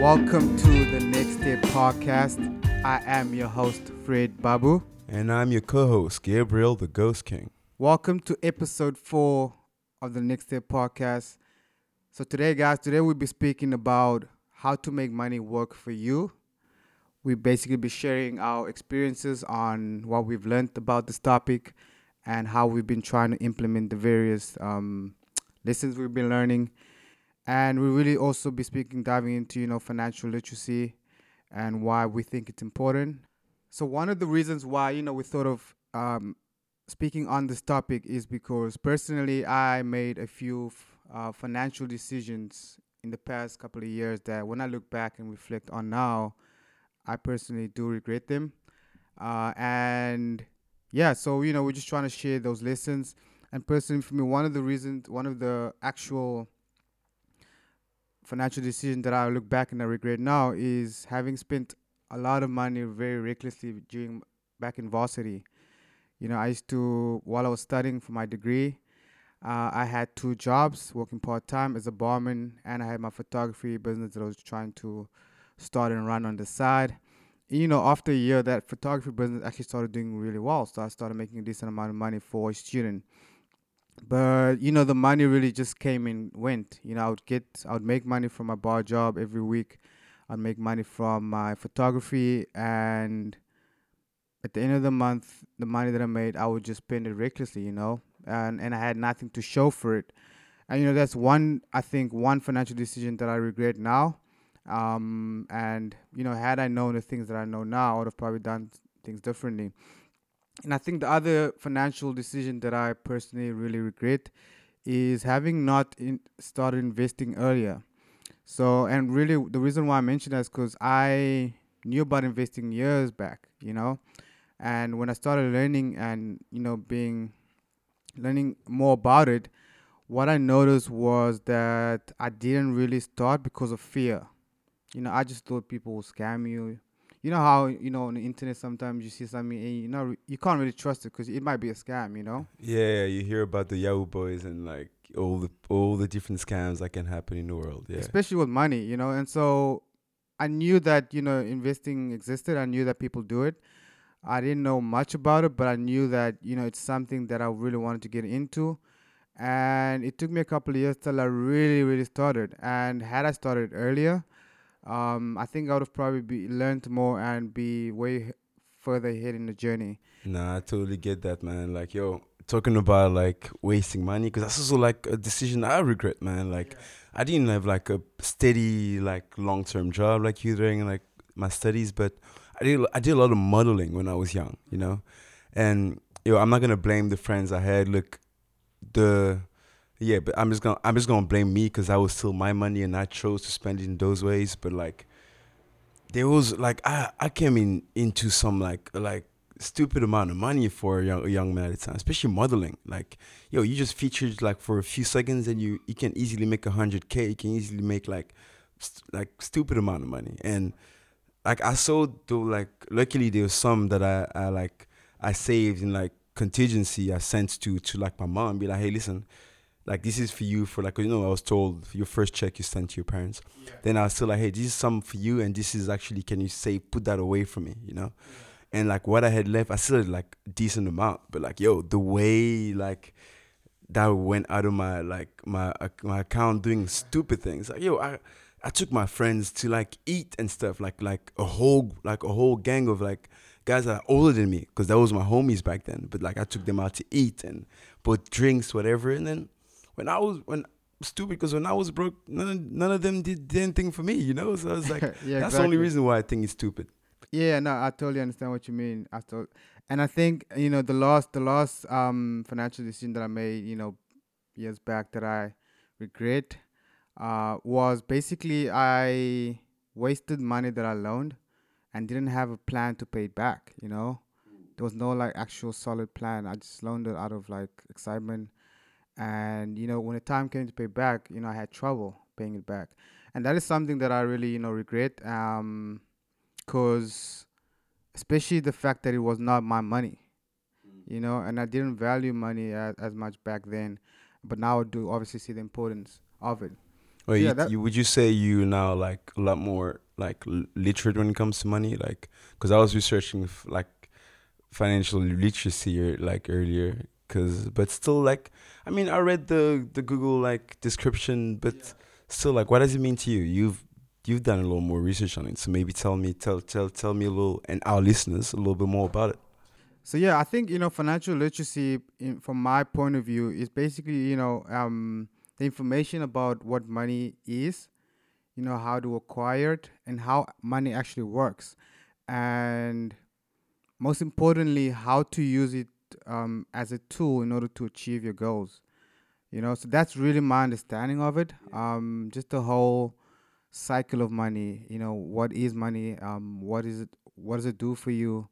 Welcome to the Next Step podcast. I am your host, Fred Babu. And I'm your co host, Gabriel the Ghost King. Welcome to episode four of the Next Step podcast. So, today, guys, today we'll be speaking about how to make money work for you. We basically be sharing our experiences on what we've learned about this topic and how we've been trying to implement the various um, lessons we've been learning. And we really also be speaking, diving into, you know, financial literacy and why we think it's important. So one of the reasons why, you know, we thought of um, speaking on this topic is because personally I made a few uh, financial decisions in the past couple of years that when I look back and reflect on now, I personally do regret them. Uh, and yeah, so, you know, we're just trying to share those lessons. And personally, for me, one of the reasons, one of the actual financial decision that I look back and I regret now is having spent a lot of money very recklessly during back in varsity. You know, I used to while I was studying for my degree, uh, I had two jobs, working part time as a barman, and I had my photography business that I was trying to start and run on the side. You know, after a year, that photography business actually started doing really well, so I started making a decent amount of money for a student but you know the money really just came and went. You know i would get i would make money from my bar job every week. I'd make money from my photography. And at the end of the month the money that i made i would just spend it recklessly you know? And and i had nothing to show for it. And you know that's one i think one financial decision that i regret now. Um and you know had i known the things that i know now i would have probably done things differently and I think the other financial decision that I personally really regret is having not in started investing earlier. So, and really, the reason why I mention that is because I knew about investing years back, you know, and when I started learning and you know being learning more about it, what I noticed was that I didn't really start because of fear. You know, I just thought people would scam you you know how you know on the internet sometimes you see something and you know you can't really trust it because it might be a scam. You know. Yeah, you hear about the Yahoo boys and like all the all the different scams that can happen in the world. Yeah. Especially with money, you know, and so I knew that you know investing existed. I knew that people do it. I didn't know much about it, but I knew that you know it's something that I really wanted to get into. And it took me a couple of years till I really, really started. And had I started earlier, um, I think I would have probably be learned more and be way further ahead in the journey. Nah, I totally get that, man. Like, yo, talking about like wasting money, because that's also like a decision I regret, man. Like, yeah. I didn't have like a steady, like long term job like you during like my studies, but I did I did a lot of modeling when I was young, you know, and yo, I'm not gonna blame the friends I had. Look, the yeah, but I'm just gonna I'm just gonna blame me because I was still my money and I chose to spend it in those ways. But like, there was like I I came in into some like like stupid amount of money for a young, a young man at the time, especially modeling. Like, yo, you just featured like for a few seconds and you you can easily make a hundred k. You can easily make like st- like stupid amount of money. And like I saw though like luckily there was some that I I like I saved in like contingency. I sent to to like my mom, be like, hey, listen like this is for you for like you know I was told your first check you sent to your parents. Yeah. Then I was still like, hey, this is some for you, and this is actually can you say put that away from me, you know? Yeah. And like what I had left, I still had like decent amount, but like yo, the way like that went out of my like my uh, my account doing stupid things. Like yo, I I took my friends to like eat and stuff, like like a whole like a whole gang of like guys that are older than me, because that was my homies back then. But like I took them out to eat and bought drinks, whatever, and then when I was when stupid because when I was broke, none of, none of them did, did anything for me, you know. So I was like, yeah, that's exactly. the only reason why I think it's stupid. Yeah, no, I totally understand what you mean. I thought, and I think you know the last the last um financial decision that I made, you know, years back that I regret, uh, was basically I wasted money that I loaned, and didn't have a plan to pay it back. You know, there was no like actual solid plan. I just loaned it out of like excitement and you know when the time came to pay back you know i had trouble paying it back and that is something that i really you know regret um because especially the fact that it was not my money mm. you know and i didn't value money as, as much back then but now i do obviously see the importance of it Or Yeah, you, you, would you say you now like a lot more like literate when it comes to money? Like, because I was researching f- like financial literacy or, like earlier. Cause, but still like, I mean, I read the the Google like description, but still like, what does it mean to you? You've you've done a little more research on it, so maybe tell me tell tell tell me a little and our listeners a little bit more about it. So yeah, I think you know financial literacy, in, from my point of view, is basically you know um, the information about what money is, you know how to acquire it, and how money actually works, and most importantly, how to use it um, as a tool in order to achieve your goals. You know, so that's really my understanding of it. Um, just the whole cycle of money. You know, what is money? Um, what is it? What does it do for you?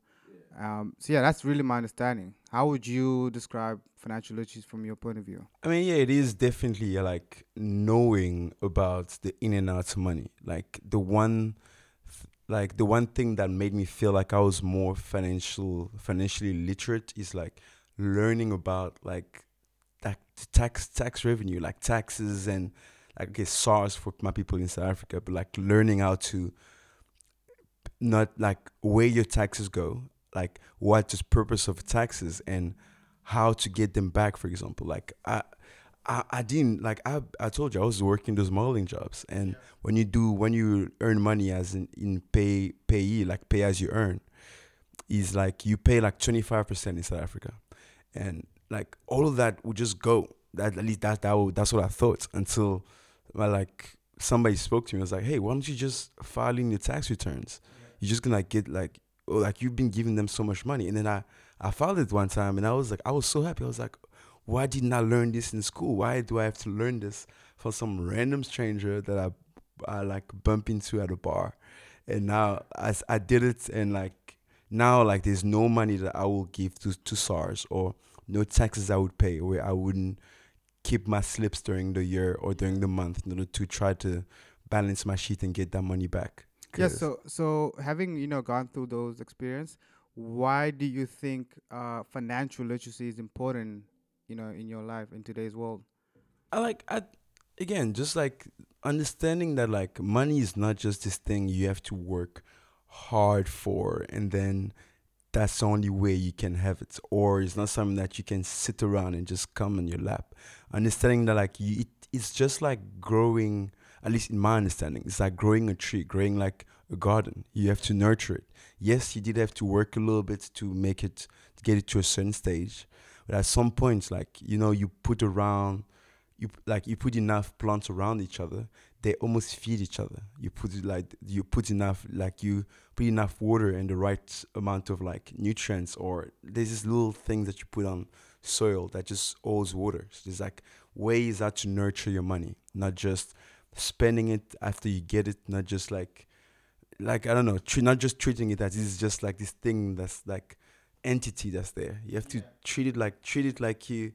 Um, so yeah, that's really my understanding. How would you describe financial literacy from your point of view? I mean, yeah, it is definitely like knowing about the in and outs of money. Like the one, like the one thing that made me feel like I was more financial, financially literate is like learning about like tax tax revenue, like taxes and like okay, SARS for my people in South Africa, but like learning how to not like where your taxes go, like what is purpose of taxes and how to get them back, for example. Like I I, I didn't like I I told you I was working those modeling jobs and when you do when you earn money as in, in pay PAYE, like pay as you earn, is like you pay like twenty five percent in South Africa. And like all of that would just go. That at least that that would, that's what I thought until well, like somebody spoke to me. I was like, hey, why don't you just file in your tax returns? You're just gonna like, get like oh, like you've been giving them so much money. And then I I filed it one time and I was like I was so happy. I was like, why didn't I learn this in school? Why do I have to learn this from some random stranger that I I like bump into at a bar? And now i did it and like now like there's no money that I will give to to SARS or no taxes I would pay where I wouldn't keep my slips during the year or during the month in order to try to balance my sheet and get that money back. Yeah. So so having you know gone through those experience, why do you think uh, financial literacy is important? You know, in your life in today's world. I like I again just like understanding that like money is not just this thing you have to work hard for and then that's the only way you can have it. Or it's not something that you can sit around and just come in your lap. Understanding that like you it, it's just like growing at least in my understanding it's like growing a tree growing like a garden. You have to nurture it. Yes you did have to work a little bit to make it to get it to a certain stage but at some point like you know you put around you like you put enough plants around each other they almost feed each other. You put like you put enough like you put enough water and the right amount of like nutrients or there's this little thing that you put on soil that just holds water. So there's like ways how to nurture your money not just spending it after you get it not just like like i don't know not just treating it as is just like this thing that's like entity that's there you have to treat it like treat it like you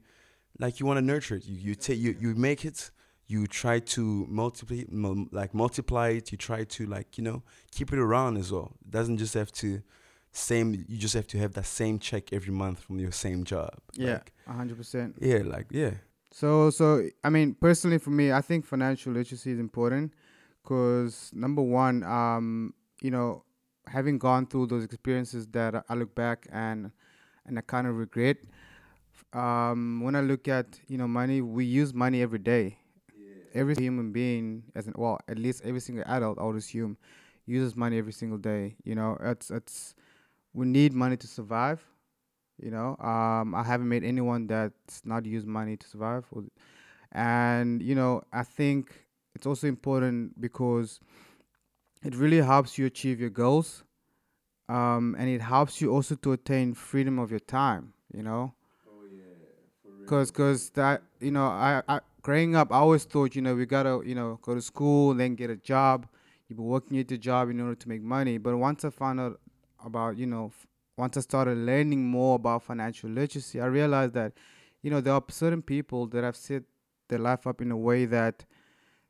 like you want to nurture it. You you take you you make it. You try to multiply mul- like multiply it. You try to like you know keep it around as well. It doesn't just have to same. You just have to have that same check every month from your same job. Yeah, Like, a hundred percent. yeah. Like yeah. So, so I mean, personally, for me, I think financial literacy is important because number one, um, you know, having gone through those experiences that I- look back and and I kind of regret. Um, when I look at you know money, we use money every day. Every human being, as in well, at least every single adult, I would assume, uses money every single day. You know, it's it's we need money to survive. You know, um, I haven't met anyone that's not used money to survive. And you know, I think it's also important because it really helps you achieve your goals, um, and it helps you also to attain freedom of your time. You know, cause, cause that you know, I, I growing up, I always thought you know we gotta you know go to school, then get a job. You've been working at the job in order to make money. But once I found out about you know f- once I started learning more about financial literacy, I realized that, you know, there are certain people that have set their life up in a way that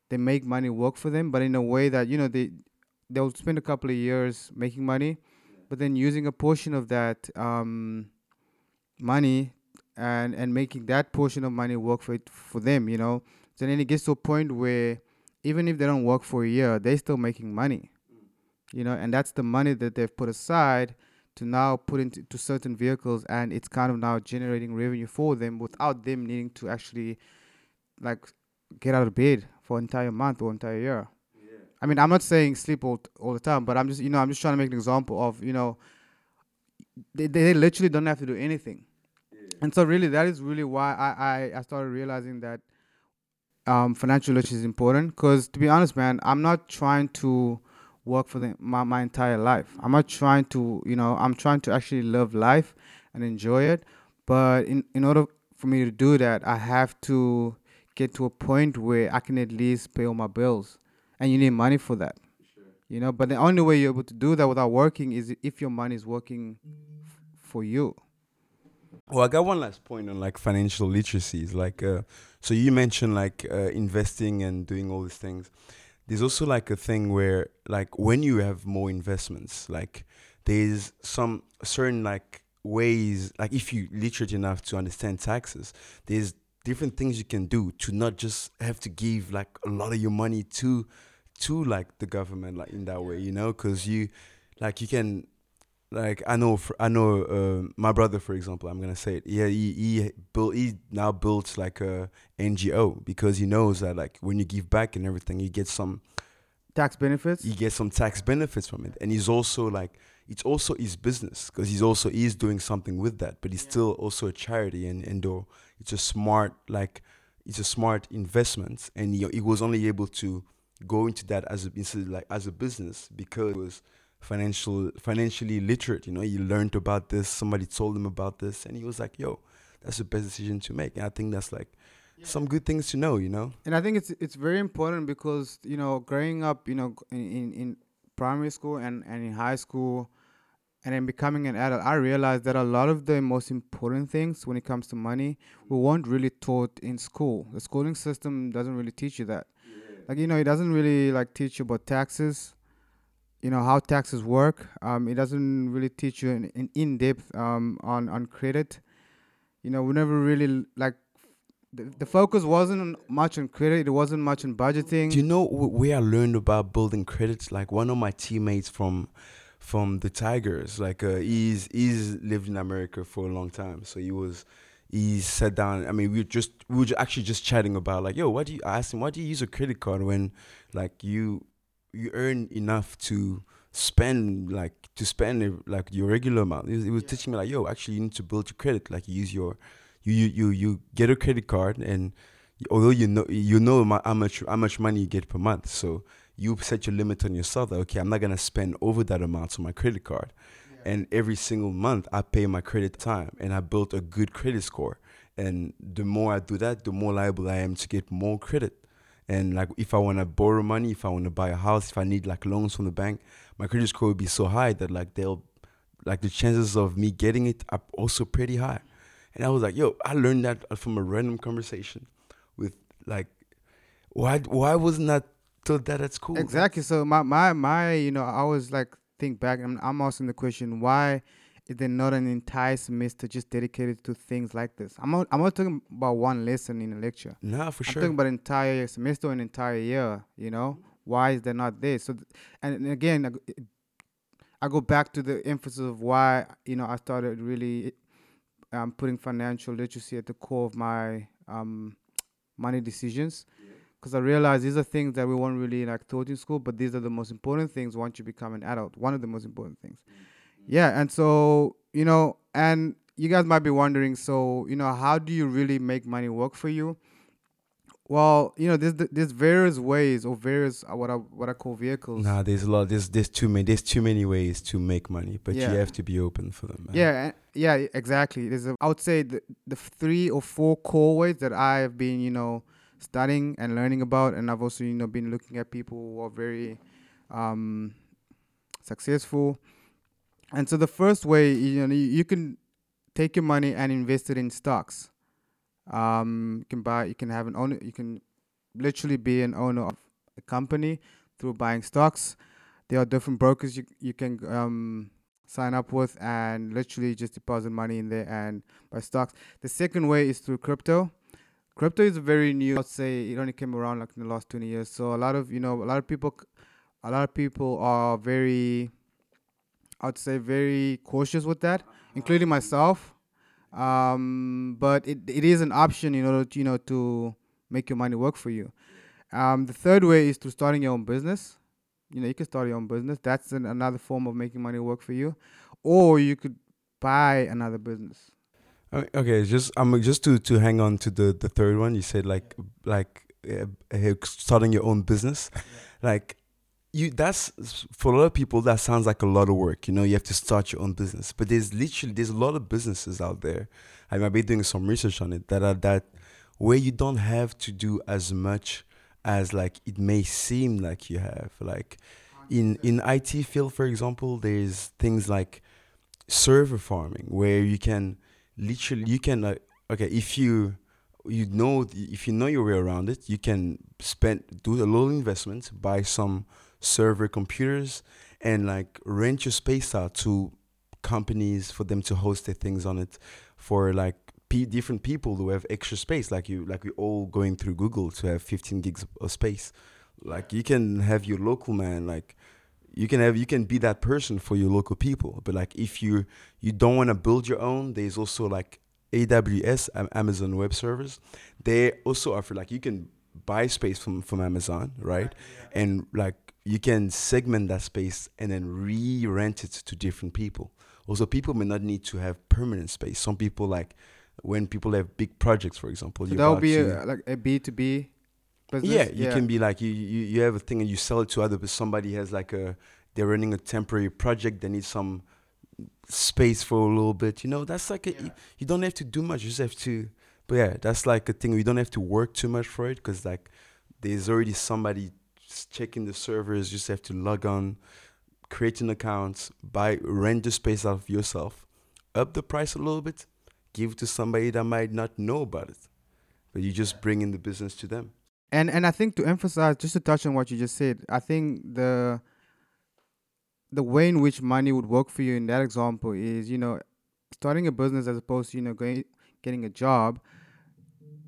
they make money work for them, but in a way that, you know, they they'll spend a couple of years making money, but then using a portion of that um, money and and making that portion of money work for it for them, you know. So then it gets to a point where even if they don't work for a year, they're still making money. You know, and that's the money that they've put aside to now put into to certain vehicles, and it's kind of now generating revenue for them without them needing to actually like get out of bed for an entire month or entire year. I mean, I'm not saying sleep all all the time, but I'm just you know I'm just trying to make an example of you know they they literally don't have to do anything, and so really that is really why I I, I started realizing that um financial literacy is important because to be honest, man, I'm not trying to work for the, my my entire life. I'm not trying to you know I'm trying to actually live life and enjoy it, but in in order for me to do that, I have to get to a point where I can at least pay all my bills and you need money for that. You know, but the only way you're able to do that without working is if your money is working f- for you. Well, I got one last point on like financial literacies. Like, uh, so you mentioned like uh, investing and doing all these things. There's also like a thing where like when you have more investments, like there's some certain like ways, like if you literate enough to understand taxes, there's different things you can do to not just have to give like a lot of your money to to like the government like in that way you know because you like you can like i know for, i know uh, my brother for example i'm gonna say it yeah he, he built he now built like a ngo because he knows that like when you give back and everything you get some Tax benefits. you get some tax benefits from it. And he's also like it's also his business because he's also he's doing something with that but he's still also a charity and and though it's a smart like it's a smart investment. And he, he was only able to go into that as a instead of like as a business because he was financial financially literate you know? He learned about this somebody told him about this and he was like yo that's the best decision to make. And i think that's like some good things to know you know? And I think it's it's very important because you know growing up you know in in, in primary school and, and in high school and then becoming an adult I realized that a lot of the most important things when it comes to money we weren't really taught in school. The schooling system doesn't really teach you that like you know it doesn't really like teach you about taxes. You know how taxes work. Um, it doesn't really teach you in, in, in depth um, on on credit. You know we never really like the, the focus wasn't much on credit. It wasn't much on budgeting. Do you know where I learned about building credits? Like one of my teammates from from the Tigers, like uh, he's he's lived in America for a long time, so he was he sat down. I mean, we were just we were actually just chatting about like, yo, why do you? I asked him, why do you use a credit card when like you you earn enough to spend like to spend like your regular amount. He was, he was teaching me like, yo, actually you need to build your credit. Like you use your you you you, you get a credit card and although you know you know how much how much money you get per month, so you set your limit on yourself. That okay, I'm not gonna spend over that amount on my credit card, and every single month I pay my credit time, and I built a good credit score. And the more I do that, the more liable I am to get more credit. And like if I want to borrow money, if I want to buy a house, if I need like loans from the bank, my credit score will be so high that like they'll like the chances of me getting it are also pretty high. And I was like, yo, I learned that from a random conversation with like why why wasn't I told that at school? Exactly. So my my my you know I was like think back and I'm asking the question why is there not an entire semester just dedicated to things like this? I'm not I'm not talking about one lesson in a lecture. No, for sure. I'm talking about entire semester an entire year. You know why is there not this? So th- and, again I, go- I go back to the emphasis of why you know I started really um, putting financial literacy at the core of my um, money decisions because I realized these are things that we weren't really like taught in school, but these are the most important things once you become an adult. One of the most important things. Yeah, and so you know, and you guys might be wondering, so you know, how do you really make money work for you? Well, you know, there's there's various ways or various uh, what I what I call vehicles. Nah, there's a lot. There's there's too many. There's too many ways to make money, but Yeah. you have to be open for them. Man. Yeah, yeah, exactly. There's a, I would say the, the three or four core ways that I have been, you know, studying and learning about, and I've also, you know, been looking at people who are very um, successful. And so the first way, you know, you, can take your money and invest it in stocks. Um, you can buy, you can have an owner, you can literally be an owner of a company through buying stocks. There are different brokers you you can um, sign up with and literally just deposit money in there and buy stocks. The second way is through crypto. Crypto is very new. I'd say it only came around like in the last 20 years. So a lot of you know a lot of people, a lot of people are very, I'd say very cautious with that, including myself. Um, but it it is an option, in order to, you know, to make your money work for you. Um, the third way is to starting your own business. You know, you can start your own business. That's an, another form of making money work for you, or you could buy another business. Okay, just I'm just to to hang on to the the third one. You said like like uh, starting your own business, like you. That's for a lot of people that sounds like a lot of work. You know, you have to start your own business, but there's literally there's a lot of businesses out there. I might be doing some research on it that are that where you don't have to do as much as like it may seem like you have. Like in in IT field, for example, there's things like server farming where you can literally you can uh, okay if you you know if you know your way around it you can spend do a little investment buy some server computers and like rent your space out to companies for them to host their things on it for like p- different people who have extra space like you like we all going through google to have 15 gigs of space. Like you can have your local man like you can have you can be that person for your local people but like if you you don't want to build your own there's also like aws amazon web servers they also offer like you can buy space from from amazon right? And like you can segment that space and then re-rent it to different people. Also people may not need to have permanent space. Some people like when people have big projects for example So you're that would be a, like a B two B business. yeah, you can be like you, you you have a thing and you sell it to other but somebody has like a they're running a temporary project they need some space for a little bit you know? That's like a, you, you don't have to do much you just have to but yeah that's like a thing you don't have to work too much for it because like there's already somebody checking the servers you just have to log on create an account buy rent the space out of yourself up the price a little bit give it to somebody that might not know about it but you just bring in the business to them And and I think to emphasize, just to touch on what you just said, I think the the way in which money would work for you in that example is, you know, starting a business as opposed to you know going getting a job.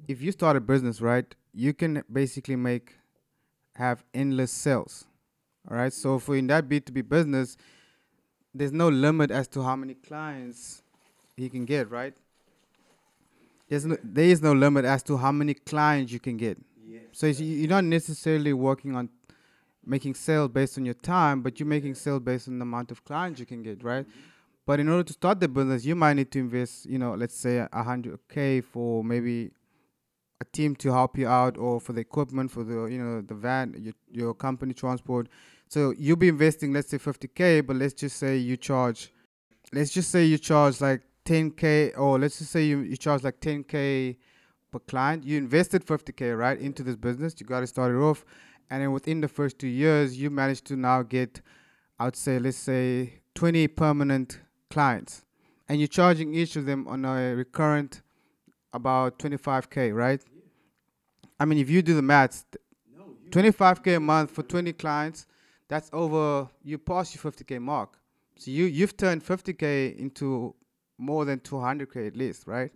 If you start a business, right, you can basically make have endless sales. All right. So for in that B two B business, there's no limit as to how many clients he can get, right? There's no, there is no limit as to how many clients you can get. So it's- you're not necessarily working on making sales based on your time, but you're making sales based on the amount of clients you can get, right? Mm-hmm. But in order to start the business, you might need to invest, you know, let's say a hundred k for maybe a team to help you out, or for the equipment, for the you know the van, your your company transport. So you'll be investing, let's say fifty k, but let's just say you charge, let's just say you charge like ten k, or let's just say you you charge like ten k per client. You invested 50k right into this business. You got to start it off, and then within the first two years, you managed to now get, I would say, let's say 20 permanent clients, and you're charging each of them on a recurrent about 25k, right? I mean, if you do the maths, th- 25k a month for 20 clients, that's over. You pass your 50k mark. So you you've turned 50k into more than 200k at least, right?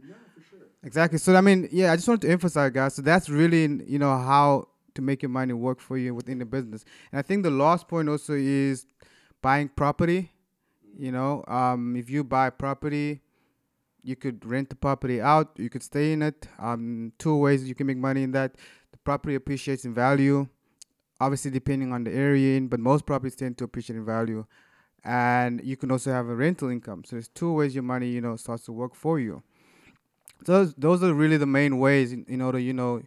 Exactly. So I mean, yeah, I just wanted to emphasize, guys. So that's really, you know, how to make your money work for you within the business. And I think the last point also is buying property. You know, um, if you buy property, you could rent the property out. You could stay in it. Um, two ways you can make money in that. The property appreciates in value, obviously depending on the area in, but most properties tend to appreciate in value. And you can also have a rental income. So there's two ways your money, you know, starts to work for you. Those those are really the main ways in, order, you know,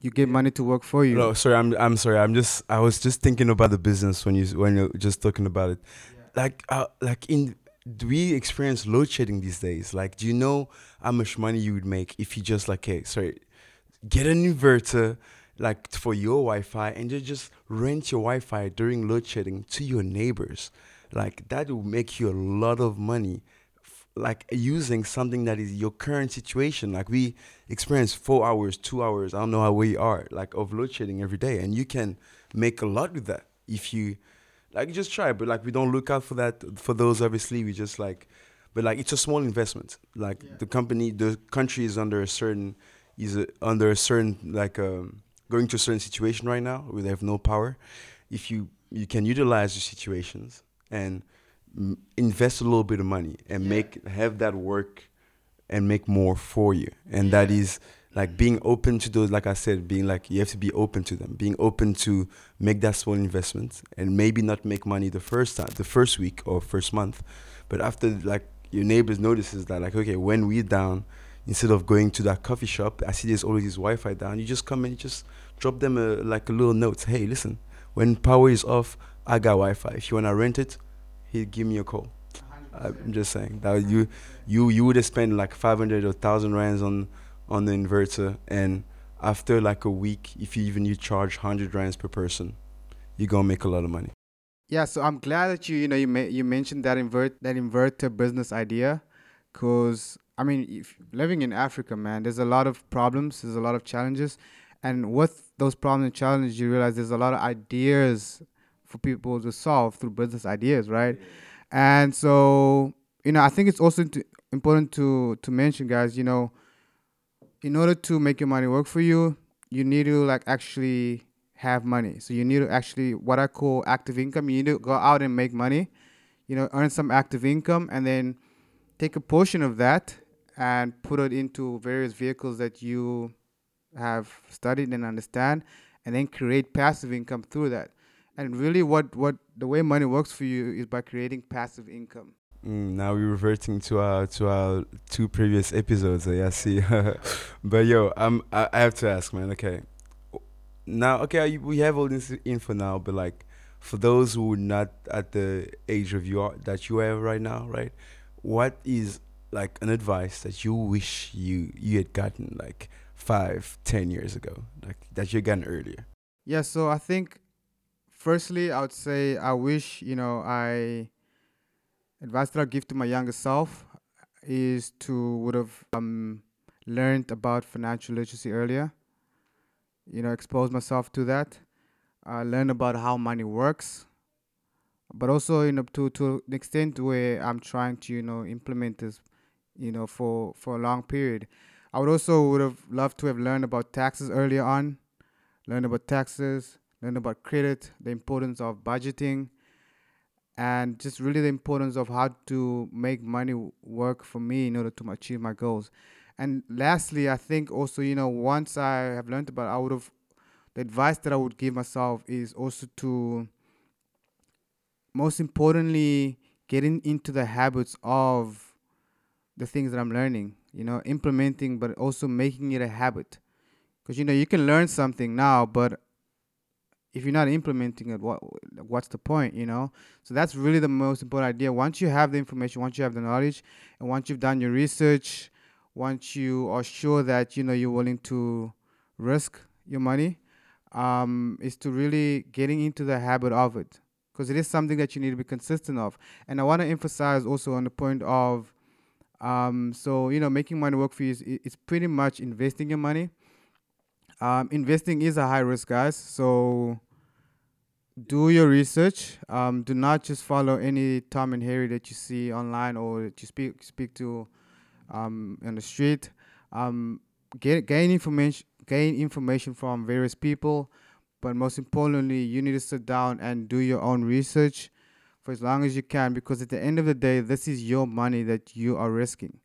you get money to work for you. No, sorry, I'm I'm sorry. I'm just I was just thinking about the business when you when you're just talking about it. Like uh, like in do we experience load shedding these days? Like, do you know how much money you would make if you just like, hey, sorry, get an inverter like for your Wi-Fi and you just rent your Wi-Fi during load shedding to your neighbors? Like that will make you a lot of money. Like using something that is your current situation. Like we experience four hours, two hours. I don't know how we are like of load shedding every day, and you can make a lot with that if you like just try. But like we don't look out for that for those. Obviously, we just like, but like it's a small investment. Like the company, the country is under a certain is uh, under a certain like um, going to a certain situation right now where they have no power, if you you can utilize the situations and invest a little bit of money and make have that work and make more for you, and that is like being open to those like i said being like you have to be open to them. Being open to make that small investment and maybe not make money the first time the first week or first month. But after like your neighbors notices that like okay when we're down instead of going to that coffee shop i see there's always this wi-fi down. You just come and you just drop them a like a little note hey listen when power is off i got wi-fi. If you want to rent it he give me a call. I'm just saying that you you you would have spent like 500 or 1000 rands on on the inverter and after like a week if you even you charge 100 rands per person you're gonna make a lot of money. Yeah, so I'm glad that you you know you ma- you mentioned that invert that inverter business idea, cause I mean, if living in Africa, man, there's a lot of problems, there's a lot of challenges, and with those problems and challenges, you realize there's a lot of ideas for people to solve through business ideas, right? And so you know, I think it's also to, important to to mention, guys, you know, in order to make your money work for you, you need to like actually have money. So you need to actually what I call active income. You need to go out and make money, you know, earn some active income and then take a portion of that and put it into various vehicles that you have studied and understand and then create passive income through that. And really what what the way money works for you is by creating passive income. Mm, now we're reverting to our to our two previous episodes. I see, but yo, I'm I, I have to ask, man. Okay, now okay, I- we have all this info now, but like for those who are not at the age of you are, that you have right now, right? What is like an advice that you wish you you had gotten like five, ten years ago, like that you gotten earlier? Yeah, so I think firstly I would say I wish, you know, I advice that I give to my younger self is to would have um learned about financial literacy earlier. You know, expose myself to that. Uh, learn about how money works, but also you know to to an extent where I'm trying to you know implement this, you know, for for a long period. I would also would have loved to have learned about taxes earlier on, learn about taxes, learn about credit, the importance of budgeting, and just really the importance of how to make money work for me in order to achieve my goals. And lastly, I think also, you know, once I have learned about, I would have, the advice that I would give myself is also to, most importantly, getting into the habits of the things that I'm learning, you know, implementing, but also making it a habit. Because, you know, you can learn something now, but if you're not implementing it, what what's the point, you know? So that's really the most important idea. Once you have the information, once you have the knowledge, and once you've done your research, once you are sure that you know you're willing to risk your money, um, is to really getting into the habit of it, because it is something that you need to be consistent of. And I want to emphasize also on the point of, um, so you know, making money work for you is, is pretty much investing your money. Um, investing is a high risk, guys. So do your research. Um, do not just follow any Tom and Harry that you see online or that you speak speak to um, on the street. Um, get gain information gain information from various people, but most importantly, you need to sit down and do your own research for as long as you can because at the end of the day, this is your money that you are risking.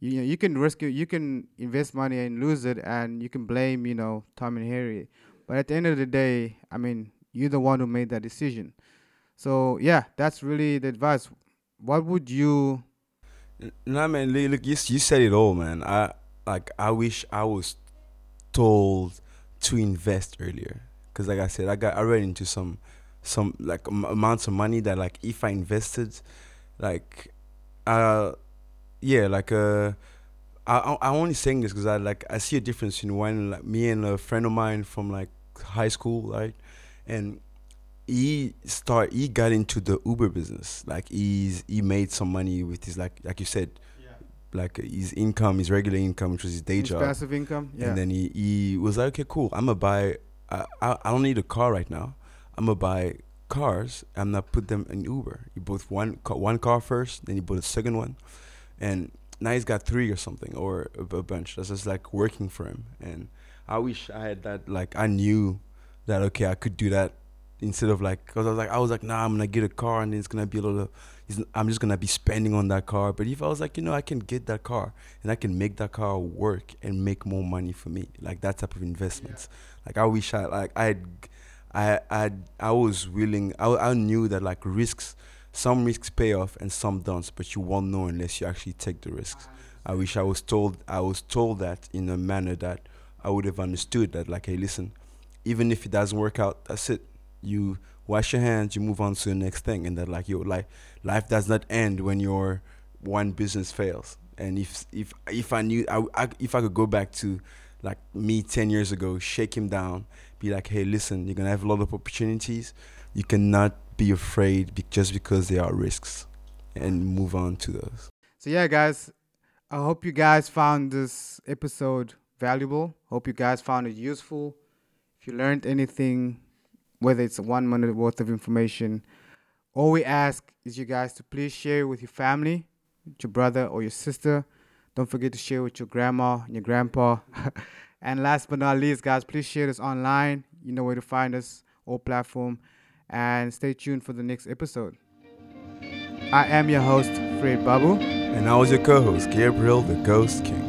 You, know, you can risk it, you can invest money and lose it, and you can blame you know Tom and Harry. But at the end of the day, I mean, you're the one who made that decision. So yeah, that's really the advice. What would you? N- Nah, man. Look, you you said it all, man. I like. I wish I was told to invest earlier, because like I said, I got I ran into some some like am- amounts of money that like if I invested, like, uh, yeah, like uh. I I- I'm only saying this because I like I see a difference in when like me and a friend of mine from like high school, right, and he start he got into the Uber business. Like he's he made some money with his like like you said, like his income, his regular income, which was his day It's job. passive income. Yeah. And then he, he was like, okay, cool. I'm gonna buy. I, I I don't need a car right now. I'm gonna buy cars. I'm gonna put them in Uber. He bought one ca- one car first, then he bought a second one, and now he's got three or something or a, a bunch. That's just like working for him. And I wish I had that. Like I knew that okay, I could do that instead of like because I was like I was like nah, I'm gonna get a car and it's gonna be a little. I'm just gonna be spending on that car. But if I was like, you know, I can get that car and I can make that car work and make more money for me, like that type of investments. Yeah. Like I wish I like I had, I I I was willing. I I knew that like risks, some risks pay off and some don't. But you won't know unless you actually take the risks. I wish I was told I was told that in a manner that I would have understood that like, hey, listen, even if it doesn't work out, that's it. You wash your hands, you move on to the next thing, and that like your life life does not end when your one business fails. And if if if I knew I, I if I could go back to like me 10 years ago, shake him down, be like, hey, listen, you're gonna have a lot of opportunities. You cannot be afraid be- just because there are risks, and move on to those. So yeah, guys, I hope you guys found this episode valuable. Hope you guys found it useful. If you learned anything, whether it's one minute worth of information, all we ask is you guys to please share with your family, with your brother or your sister. Don't forget to share with your grandma and your grandpa. and last but not least, guys, please share this online. You know where to find us, all platform. And stay tuned for the next episode. I am your host, Fred Babu. And I was your co host, Gabriel the Ghost King.